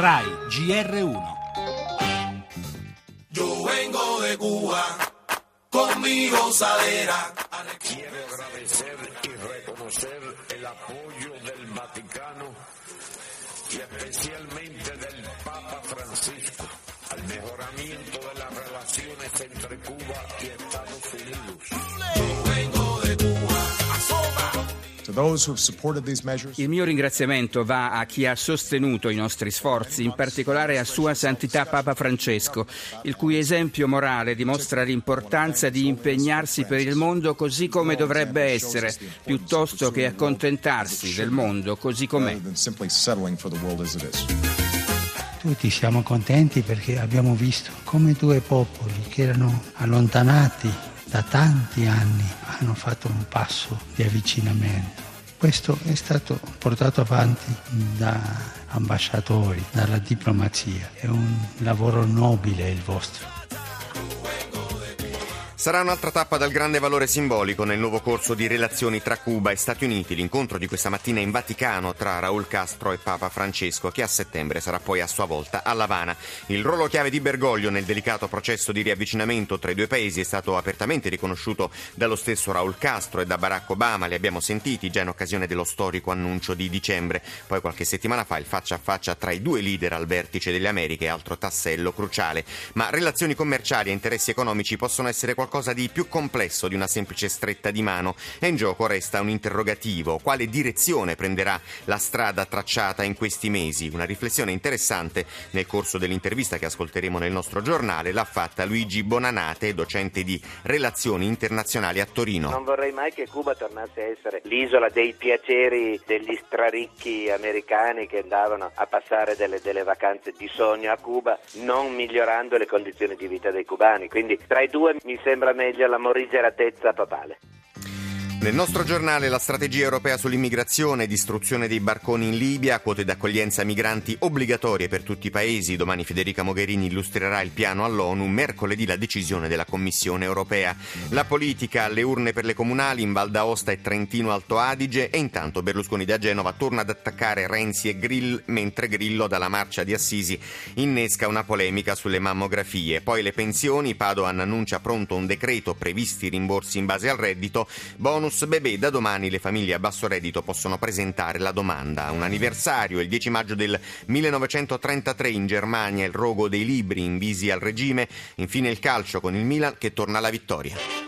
RAI GR1 Yo vengo de Cuba con mi gozadera. Quiero agradecer y reconocer el apoyo del Vaticano y especialmente del Papa Francisco al mejoramiento de las relaciones entre Cuba y Estados Il mio ringraziamento va a chi ha sostenuto i nostri sforzi, in particolare a Sua Santità Papa Francesco, il cui esempio morale dimostra l'importanza di impegnarsi per il mondo così come dovrebbe essere, piuttosto che accontentarsi del mondo così com'è. Tutti siamo contenti perché abbiamo visto come due popoli che erano allontanati da tanti anni hanno fatto un passo di avvicinamento. Questo è stato portato avanti da ambasciatori, dalla diplomazia. È un lavoro nobile il vostro. Sarà un'altra tappa dal grande valore simbolico nel nuovo corso di relazioni tra Cuba e Stati Uniti, l'incontro di questa mattina in Vaticano tra Raúl Castro e Papa Francesco, che a settembre sarà poi a sua volta a L'Avana. Il ruolo chiave di Bergoglio nel delicato processo di riavvicinamento tra i due paesi è stato apertamente riconosciuto dallo stesso Raúl Castro e da Barack Obama, li abbiamo sentiti già in occasione dello storico annuncio di dicembre. Poi qualche settimana fa il faccia a faccia tra i due leader al vertice delle Americhe, altro tassello cruciale. Ma relazioni commerciali e interessi economici possono essere qualcosa di più complesso di una semplice stretta di mano e in gioco resta un interrogativo. Quale direzione prenderà la strada tracciata in questi mesi? Una riflessione interessante nel corso dell'intervista che ascolteremo nel nostro giornale l'ha fatta Luigi Bonanate, docente di relazioni internazionali a Torino. Non vorrei mai che Cuba tornasse a essere l'isola dei piaceri degli straricchi americani che andavano a passare delle, delle vacanze di sogno a Cuba, non migliorando le condizioni di vita dei cubani. Quindi tra i due mi sembra meglio la morigeratezza papale. Nel nostro giornale la strategia europea sull'immigrazione, distruzione dei barconi in Libia, quote d'accoglienza migranti obbligatorie per tutti i paesi. Domani Federica Mogherini illustrerà il piano all'ONU, mercoledì la decisione della Commissione europea. La politica alle urne per le comunali in Val d'Aosta e Trentino Alto Adige e intanto Berlusconi da Genova torna ad attaccare Renzi e Grill mentre Grillo dalla marcia di Assisi innesca una polemica sulle mammografie. Poi le pensioni, Padoan annuncia pronto un decreto previsti rimborsi in base al reddito, bonus bebè da domani le famiglie a basso reddito possono presentare la domanda. Un anniversario, il 10 maggio del 1933 in Germania il rogo dei libri invisi al regime, infine il calcio con il Milan che torna alla vittoria.